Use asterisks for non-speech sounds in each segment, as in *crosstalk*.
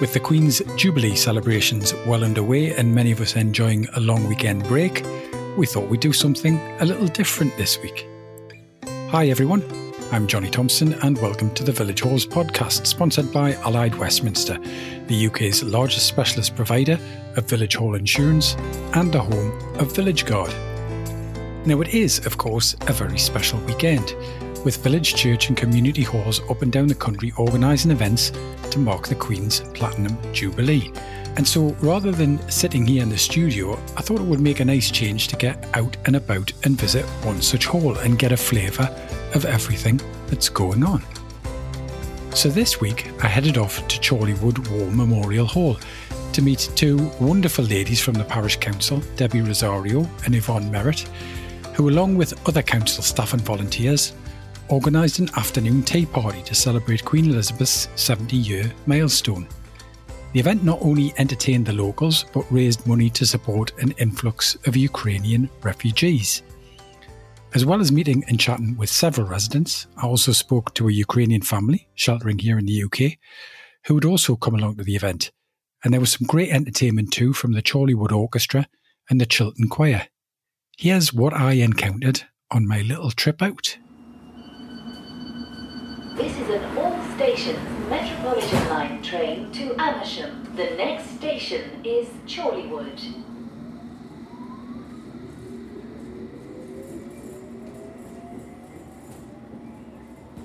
With the Queen's Jubilee celebrations well underway and many of us enjoying a long weekend break, we thought we'd do something a little different this week. Hi everyone, I'm Johnny Thompson and welcome to the Village Halls podcast, sponsored by Allied Westminster, the UK's largest specialist provider of village hall insurance and the home of Village Guard. Now, it is, of course, a very special weekend, with village church and community halls up and down the country organising events to mark the Queen's Platinum Jubilee. And so, rather than sitting here in the studio, I thought it would make a nice change to get out and about and visit one such hall and get a flavour of everything that's going on. So, this week I headed off to Chorleywood War Memorial Hall to meet two wonderful ladies from the Parish Council, Debbie Rosario and Yvonne Merritt, who, along with other council staff and volunteers, organised an afternoon tea party to celebrate Queen Elizabeth's 70 year milestone. The event not only entertained the locals but raised money to support an influx of Ukrainian refugees. As well as meeting and chatting with several residents, I also spoke to a Ukrainian family sheltering here in the UK who would also come along to the event. And there was some great entertainment too from the Chorleywood Orchestra and the Chiltern Choir. Here's what I encountered on my little trip out. This is an all-station Metropolitan Line train to Amersham. The next station is Chorleywood.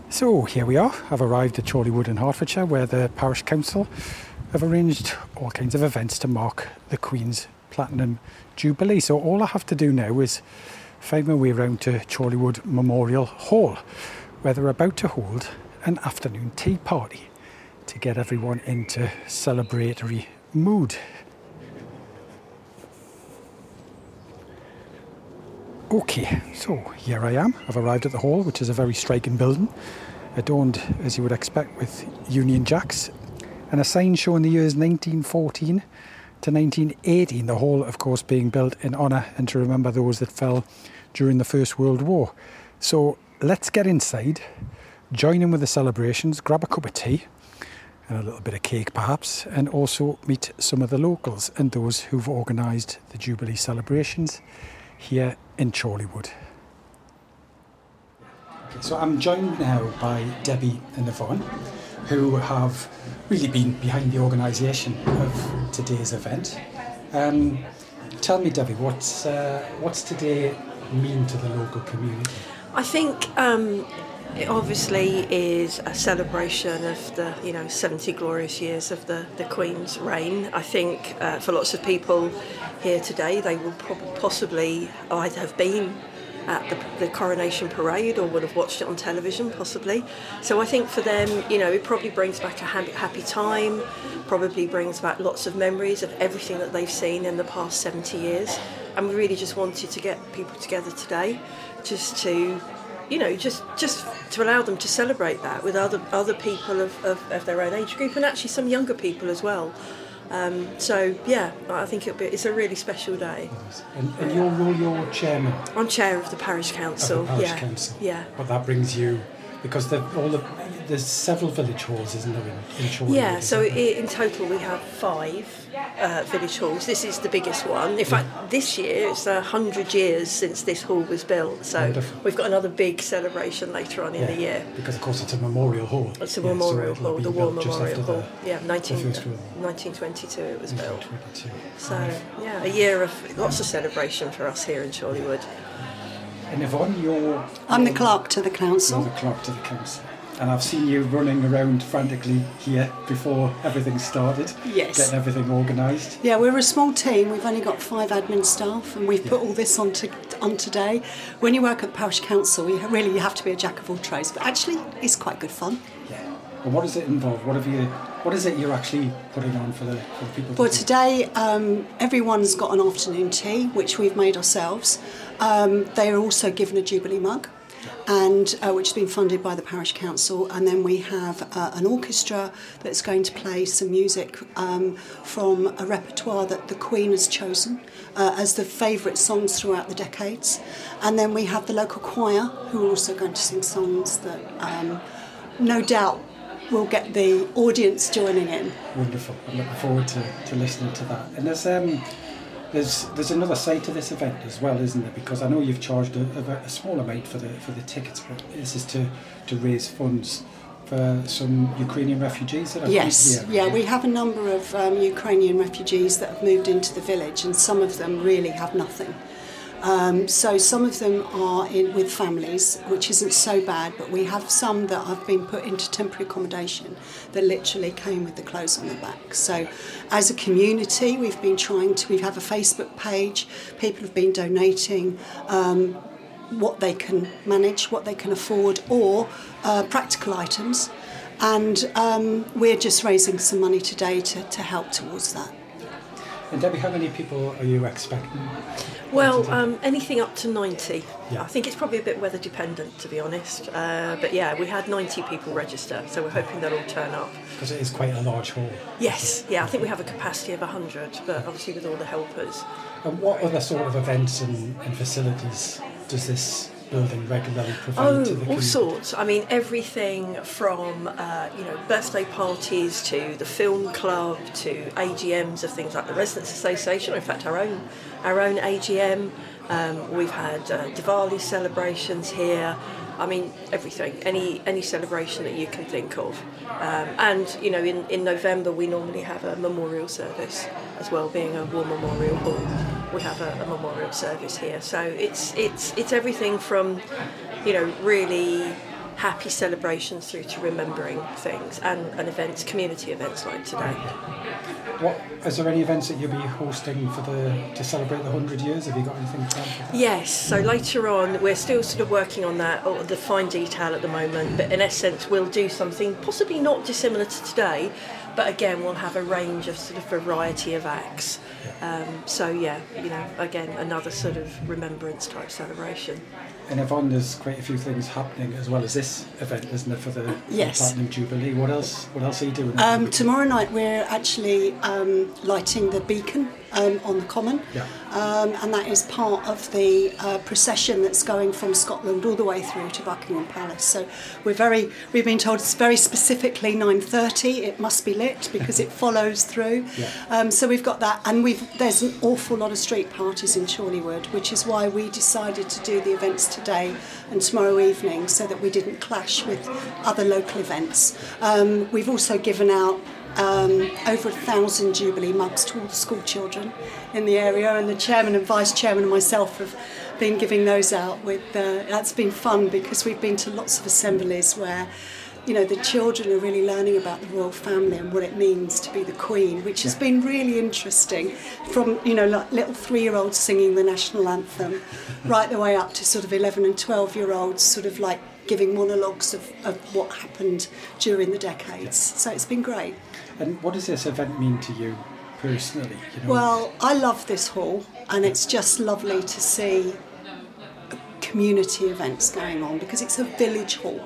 So here we are. I've arrived at Chorleywood in Hertfordshire where the Parish Council have arranged all kinds of events to mark the Queen's Platinum Jubilee. So all I have to do now is find my way around to Chorleywood Memorial Hall where they're about to hold an afternoon tea party to get everyone into celebratory mood. Okay, so here I am. I've arrived at the hall, which is a very striking building, adorned as you would expect with Union Jacks, and a sign showing the years 1914 to 1918. The hall, of course, being built in honour and to remember those that fell during the First World War. So let's get inside, join in with the celebrations, grab a cup of tea and a little bit of cake perhaps, and also meet some of the locals and those who've organised the Jubilee celebrations here in Chorleywood. So I'm joined now by Debbie and Yvonne, who have really been behind the organisation of today's event. Um, tell me, Debbie, what's uh, what's today mean to the local community? I think um, it obviously is a celebration of the you know 70 glorious years of the, the Queen's reign. I think uh, for lots of people here today, they will probably possibly either have been at the, the, coronation parade or would have watched it on television possibly so i think for them you know it probably brings back a happy time probably brings back lots of memories of everything that they've seen in the past 70 years and we really just wanted to get people together today just to you know just just to allow them to celebrate that with other other people of, of, of their own age group and actually some younger people as well. Um, so yeah I think it'll be, it's a really special day. And, and your role you're chairman? I'm chair of the parish council the parish yeah. council. Yeah. But that brings you because the, all the there's several village halls, isn't there, in, in Chorley? Yeah, so in total we have five uh, village halls. This is the biggest one. In fact, this year it's a hundred years since this hall was built. So Wonderful. we've got another big celebration later on in yeah, the year. Because of course it's a memorial hall. It's a Yeah, memorial it'll hall, the War Memorial Hall. the- Yeah, 19, the First World War. 1922 it was built. So yeah, a year of lots of celebration for us here in Chorleywood. And Yvonne, you're I'm the clerk to the you're the clerk to the council. And I've seen you running around frantically here before everything started. Yes. Getting everything organised. Yeah, we're a small team. We've only got five admin staff, and we've put all this on, to, on today. When you work at parish council, you really you have to be a jack of all trades. But actually, it's quite good fun. Yeah. And what does it involve? What have you? What is it you're actually putting on for the for the people? to Well, do? today um, everyone's got an afternoon tea, which we've made ourselves. Um, they are also given a Jubilee mug, and uh, which has been funded by the parish council. And then we have uh, an orchestra that's going to play some music um, from a repertoire that the Queen has chosen uh, as the favourite songs throughout the decades. And then we have the local choir who are also going to sing songs that um, no doubt we'll get the audience joining in. Wonderful. I'm looking forward to, to listening to that. And there's um, there's there's another side to this event as well, isn't there? Because I know you've charged a, a, a small amount for the for the tickets, but this is to to raise funds for some Ukrainian refugees that have Yes, yeah, we have a number of um, Ukrainian refugees that have moved into the village, and some of them really have nothing. Um, so some of them are in with families, which isn't so bad, but we have some that have been put into temporary accommodation that literally came with the clothes on the back. So as a community, we've been trying to, we have a Facebook page, people have been donating. Um, what they can manage, what they can afford, or uh, practical items. And um, we're just raising some money today to, to help towards that. And Debbie, how many people are you expecting? Well, um, anything up to 90. Yeah. I think it's probably a bit weather dependent, to be honest. Uh, but yeah, we had 90 people register, so we're hoping they'll all turn up. Because it is quite a large hall. Yes, yeah, I think we have a capacity of 100, but obviously with all the helpers. And what other sort of events and, and facilities does this building regularly Oh, all sorts. I mean, everything from uh, you know birthday parties to the film club to AGMs of things like the Residents Association. Or in fact, our own our own AGM. Um, we've had uh, Diwali celebrations here. I mean, everything. Any any celebration that you can think of. Um, and you know, in, in November we normally have a memorial service as well, being a war memorial hall. We have a, a memorial service here. So it's it's it's everything from you know, really happy celebrations through to remembering things and, and events, community events like today. What is there any events that you'll be hosting for the to celebrate the hundred years? Have you got anything planned? Yes, so later on, we're still sort of working on that, or the fine detail at the moment, but in essence, we'll do something possibly not dissimilar to today, but again, we'll have a range of sort of variety of acts. Um, so, yeah, you know, again, another sort of remembrance type celebration. And Yvonne, there's quite a few things happening as well as this event, isn't there, for the, for the Yes. Platinum Jubilee? What else? What else are you doing? Um, tomorrow night we're actually um, lighting the beacon um, on the common, Yeah. um, and that is part of the uh, procession that's going from Scotland all the way through to Buckingham Palace. So we're very we've been told it's very specifically 9:30. It must be lit because it *laughs* follows through. Yeah. Um, so we've got that, and we've there's an awful lot of street parties in Chorleywood, which is why we decided to do the events today and tomorrow evening, so that we didn't clash with other local events. Um, we've also given out. Um, over a thousand Jubilee mugs to all the school children in the area, and the chairman and vice chairman and myself have been giving those out. With uh, that's been fun because we've been to lots of assemblies where you know, the children are really learning about the royal family and what it means to be the queen, which has been really interesting. From, you know, like little three year olds singing the national anthem, right the way up to sort of 11 and 12 year olds, sort of like giving monologues of, of what happened during the decades. So it's been great. And what does this event mean to you personally? You know, Well, I love this hall, and it's just lovely to see community events going on because it's a village hall.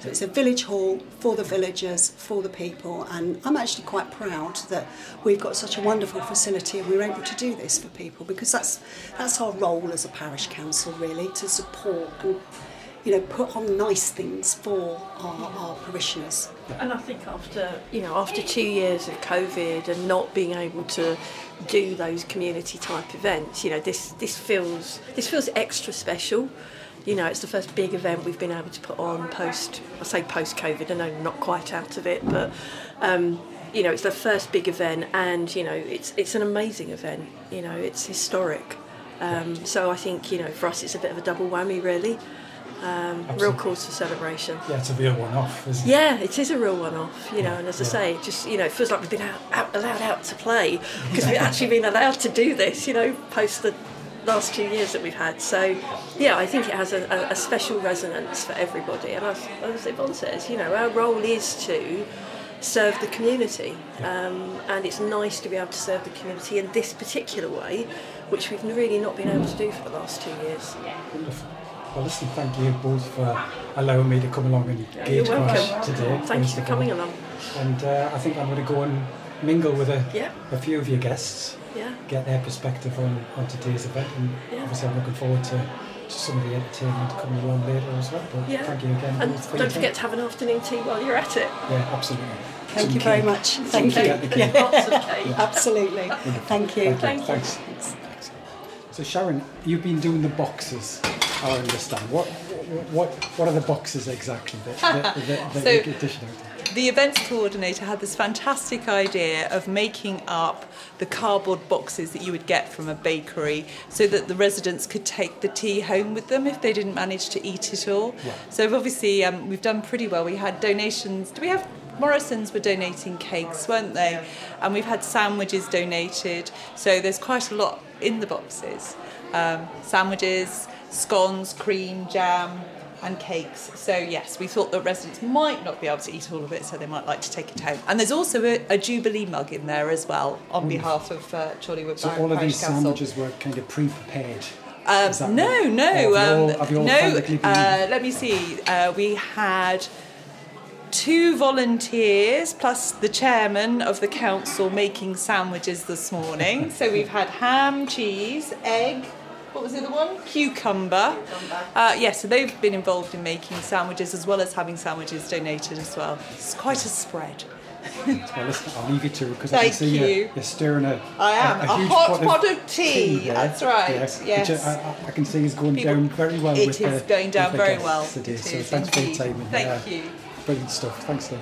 So it's a village hall for the villagers, for the people, and I'm actually quite proud that we've got such a wonderful facility and we're able to do this for people because that's that's our role as a parish council really to support and you know put on nice things for our, our parishioners. And I think after you know after two years of COVID and not being able to do those community type events, you know this this feels this feels extra special. You know, it's the first big event we've been able to put on post. I say post COVID. I know not quite out of it, but um, you know, it's the first big event, and you know, it's it's an amazing event. You know, it's historic. Um, so I think you know, for us, it's a bit of a double whammy, really. Um, real cause for celebration. yeah, it's a real one-off, isn't it? Yeah, it is a real one-off, you know. And as I say, it just you know, it feels like we've been out, out, allowed out to play because we've actually been allowed to do this, you know, post the last two years that we've had. So, yeah, I think it has a, a, a special resonance for everybody. And as, as Yvonne says, you know, our role is to serve the community, um, and it's nice to be able to serve the community in this particular way, which we've really not been able to do for the last two years. Wonderful. Well, listen, thank you both for allowing me to come along and Yeah, gauge you're crash welcome. today. Thank you for coming all. along. And uh, I think I'm going to go and mingle with a, Yeah. a few of your guests, Yeah. get their perspective on, on today's event, and Yeah. obviously I'm looking forward to, to some of the entertainment coming along later as well. But Yeah. thank you again. And for don't time. forget to have an afternoon tea while you're at it. Yeah, absolutely. Thank Some you very much. Some Thank you. cake again. *laughs* Lots of cake. Absolutely. Thank you. Thank you. Thank you. Thanks. So Sharon, you've been doing the boxes. I understand. What what what are the boxes exactly that, that, that, that *laughs* So- you get out? The events coordinator had this fantastic idea of making up the cardboard boxes that you would get from a bakery so that the residents could take the tea home with them if they didn't manage to eat it all. Yeah. So obviously um, we've done pretty well. We had donations. Do we have Morrison's were donating cakes, weren't they? And we've had sandwiches donated. So there's quite a lot in the boxes. Um, sandwiches, scones, cream, jam, and cakes. So yes, we thought that residents might not be able to eat all of it, so they might like to take it home. And there's also a, a Jubilee mug in there as well on behalf of uh, Chorleywood So Barrow all of Parish these Council. sandwiches were kind of pre-prepared. Um, no, no, have you all- um, have you all no. Uh, let me see. Uh, we had two volunteers plus the chairman of the council making sandwiches this morning. so we've had ham, cheese, egg. What was the other one? Cucumber. Uh, yeah, so they've been involved in making sandwiches as well as having sandwiches donated as well. It's quite a spread. *laughs* Well, listen, I'll leave you to because I can Thank see you. You're, you're stirring a, I am. a, A huge hot pot, pot of tea, there. that's right, Yeah, yes. Which I, I, I can see is going People- down very well. It with is the, going down with very well. Today. So is thanks for your time. and, Thank uh, you. Brilliant stuff. Thanks, Lou.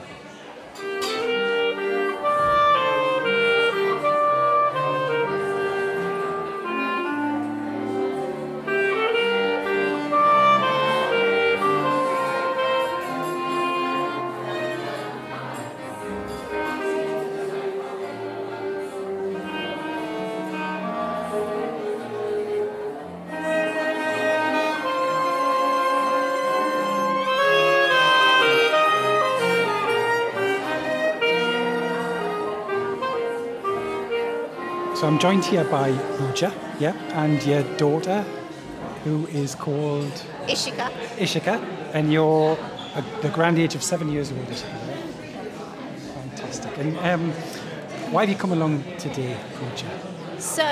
I'm joined here by Pooja, yeah, and your daughter, who is called Ishika. Ishika, and you're at the grand age of seven years old. Ishika? Fantastic. And um, why have you come along today, Pooja? So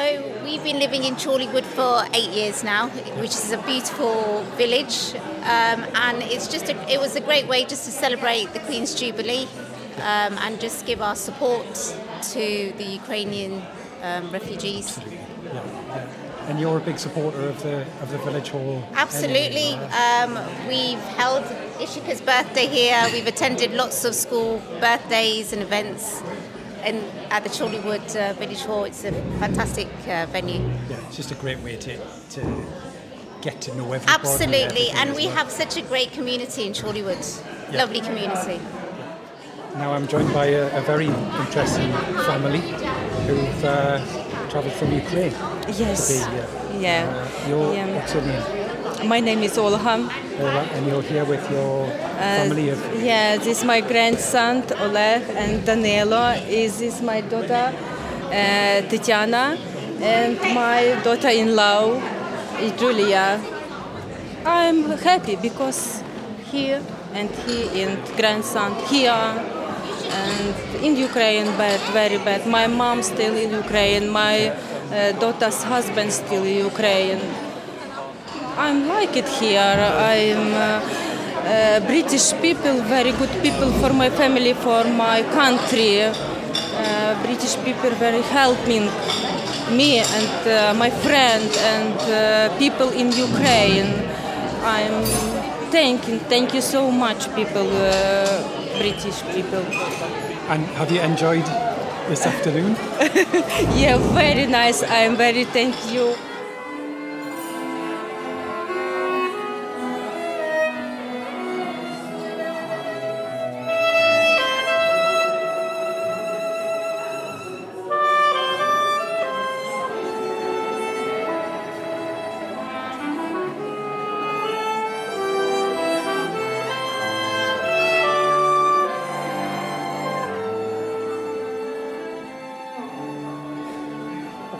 we've been living in Chorleywood for eight years now, which is a beautiful village, um, and it's just a, it was a great way just to celebrate the Queen's Jubilee um, and just give our support to the Ukrainian um, refugees. Yeah, yeah. And you're a big supporter of the of the village hall. Absolutely. Um, we've held Ishika's birthday here. We've attended lots of school birthdays and events. And at the Chorleywood uh, Village Hall, it's a fantastic uh, venue. yeah, it's just a great way to to get to know everybody. Absolutely, everything and we well. have such a great community in Chorleywood. Yeah. Lovely community. Now I'm joined by a, a very interesting family who've uh, travelled from Ukraine Yes. be here. Yeah. Uh, your, Yeah. What's your name? My name is Olha. Ola, and you're here with your Uh, family of. yeah, this is my grandson Oleg and Danilo. Is this my daughter uh, Tatiana and my daughter-in-law is Julia. I'm happy because here and he and grandson here and in Ukraine bad, very bad. My mom still in Ukraine. My uh, daughter's husband still in Ukraine. I'm like it here. I'm uh, uh, British people, very good people for my family, for my country. Uh, British people very helping me and uh, my friend and uh, people in Ukraine. I'm thanking, thank you so much, people, British people. And have you enjoyed this afternoon? *laughs* Yeah, very nice. I'm very thank you.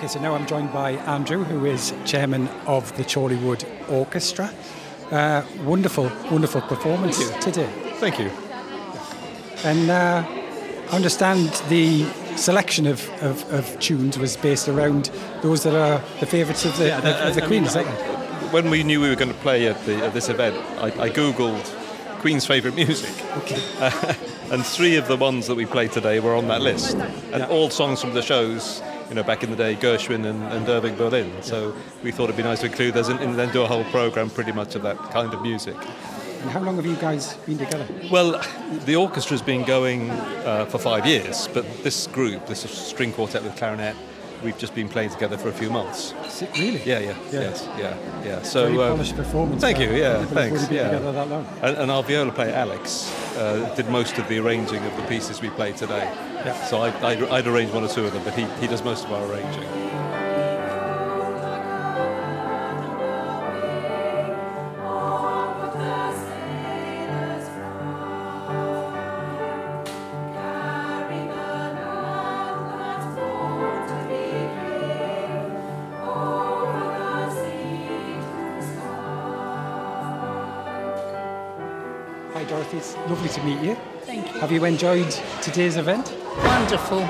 Okay, so now I'm joined by Andrew, who is chairman of the Chorleywood Orchestra. Uh, wonderful, wonderful performance today. Thank you. And uh, I understand the selection of, of, of tunes was based around those that are the favourites of the, Yeah, of, that- of the Queen, mean, is that I- right? when we knew we were going to play at, the, at this event, I, I googled Queen's favourite music. Okay. *laughs* and three of the ones that we played today were on that list. And all songs from the shows, you know, back in the day, Gershwin and, and Irving Berlin. So we thought it'd be nice to include those and, and then do a whole programme pretty much of that kind of music. And how long have you guys been together? Well, the orchestra's been going uh, for five years, but this group, this string quartet with clarinet, we've just been playing together for a few months. Really? Yeah, yeah, Yeah. yes, yeah, yeah. So Very um, polished performance. Thank you. Yeah, thanks. Yeah. together that long. And, and our viola player Alex uh, did most of the arranging of the pieces we played today. Yeah. So I, I'd, I'd arrange one or two of them, but he, he does most of our arranging. You. Enjoyed today's event? Wonderful.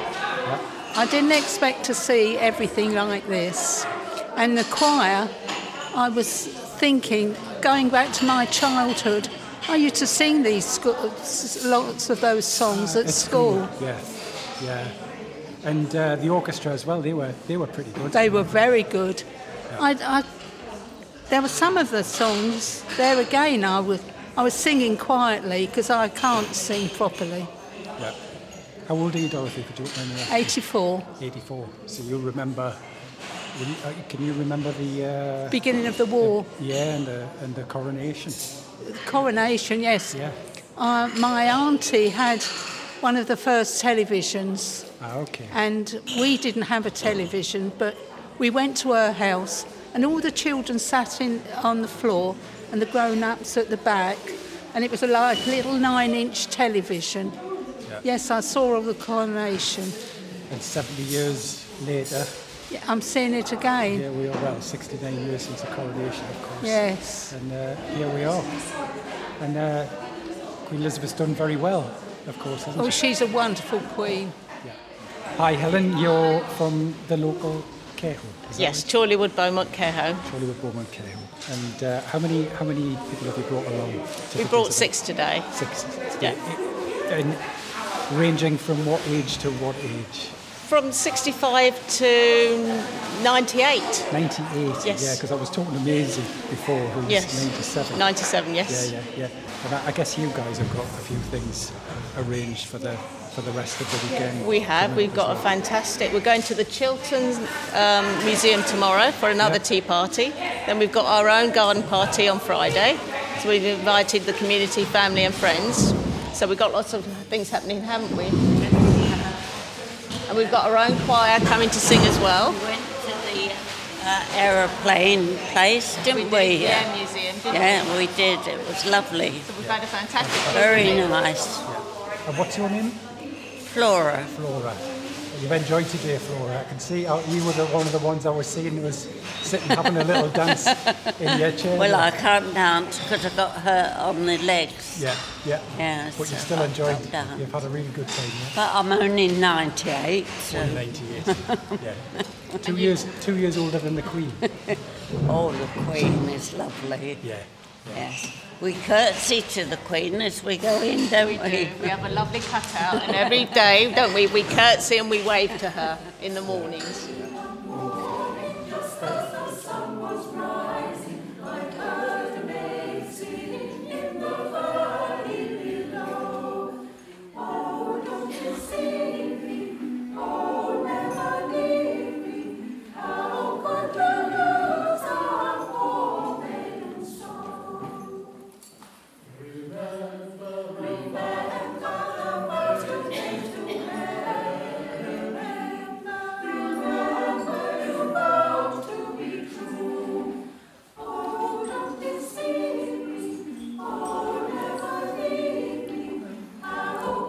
I didn't expect to see everything like this. And the choir, I was thinking, going back to my childhood, I used to sing these sco- lots of those songs at school. Yeah, yeah. And uh, the orchestra as well. They were they were pretty good. They were very good. I, I, there were some of the songs there again. I was I was singing quietly because I can't sing properly. Yeah. How old are you, Dorothy? Could you remember? 84, 84. So you'll remember. you- uh, Can you remember the? Uh, beginning of the war. yeah, and the and the coronation. Coronation, yes. Yeah. Uh, my auntie had one of the first televisions, Ah, okay. and we didn't have a television, but we went to her house, and all the children sat in on the floor, and the grown-ups at the back, and it was a like little nine-inch television. Yes, I saw all the coronation. And 70 years later, Yeah, I'm seeing it again. here we are. Well, 69 years since the coronation, of course. Yes. And uh, here we are. And uh, Queen Elizabeth's done very well, of course, hasn't Oh, she? she's a wonderful queen. Hi, Helen. You're from the local care. Yes, right? Chorleywood Beaumont Care Home. Chorleywood Beaumont Care Home. And uh, how many how many people have you brought along? We brought six today. Six. Yeah. And ranging from what age to what age? From 65 to 98. 98. Yes. Yeah, because I was talking to Maisie before, who's Yes. 97. 97, yes. Yeah, yeah, yeah. And I, I guess you guys have got a few things arranged for the for the rest of the weekend. We have. We've got a fantastic. We're going to the Chiltern um, Museum tomorrow for another Yeah. tea party. Then we've got our own garden party on Friday. So we've invited the community, family, and friends. So we've got lots of things happening, haven't we? And we've got our own choir coming to sing as well. We went to the uh, aeroplane place, didn't we? did, yeah, museum, didn't Yeah, we did. It was lovely. So we've had a fantastic Very evening. nice. And what's your name? Flora. Flora. You've enjoyed today, Flora. I can see uh, you were the, one of the ones I was seeing was sitting having a little dance *laughs* in your chair. Well, I can't dance because I got hurt on the legs. Yeah, yeah. Yeah, But you so still I enjoyed. can't. You've had a really good time. Yeah. But I'm only 98, so... Only 98. yeah. *laughs* Two years, two years older than the Queen. *laughs* Oh, the Queen is lovely. Yeah. Yes. We curtsy to the Queen as we go in, don't we? We do. We have a lovely cutout, and every day, don't we? We curtsy and we wave to her in the mornings.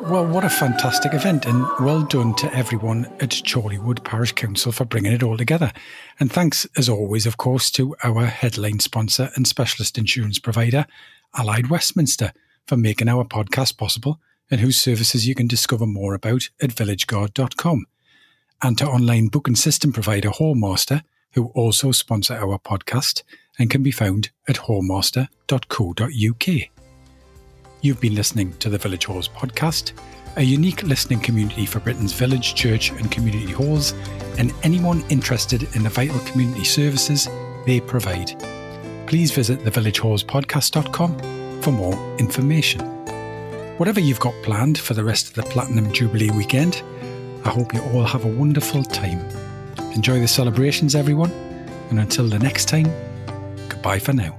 Well, what a fantastic event, and well done to everyone at Chorleywood Parish Council for bringing it all together. And thanks, as always, of course, to our headline sponsor and specialist insurance provider, Allied Westminster, for making our podcast possible and whose services you can discover more about at villageguard.com. And to online booking system provider Hallmaster who also sponsor our podcast and can be found at hallmaster.co.uk. You've been listening to the Village Halls podcast, a unique listening community for Britain's village, church, and community halls, and anyone interested in the vital community services they provide. Please visit thevillagehallspodcast.com for more information. Whatever you've got planned for the rest of the Platinum Jubilee weekend, I hope you all have a wonderful time. Enjoy the celebrations, everyone, and until the next time, goodbye for now.